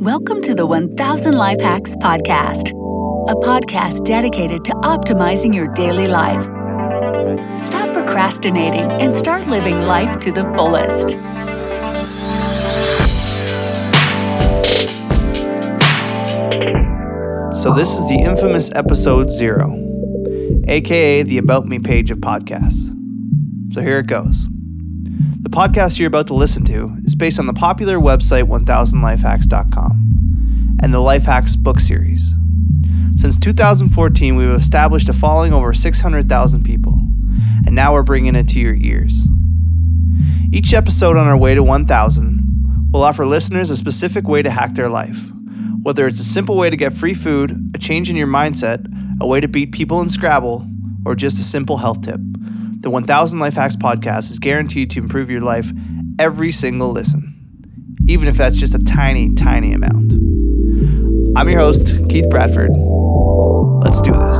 Welcome to the 1000 Life Hacks Podcast, a podcast dedicated to optimizing your daily life. Stop procrastinating and start living life to the fullest. So, this is the infamous episode zero, aka the About Me page of podcasts. So, here it goes. The podcast you're about to listen to is based on the popular website 1000lifehacks.com and the Life Hacks book series. Since 2014, we've established a following over 600,000 people, and now we're bringing it to your ears. Each episode on our way to 1000 will offer listeners a specific way to hack their life, whether it's a simple way to get free food, a change in your mindset, a way to beat people in Scrabble, or just a simple health tip. The 1000 Life Hacks podcast is guaranteed to improve your life every single listen, even if that's just a tiny, tiny amount. I'm your host, Keith Bradford. Let's do this.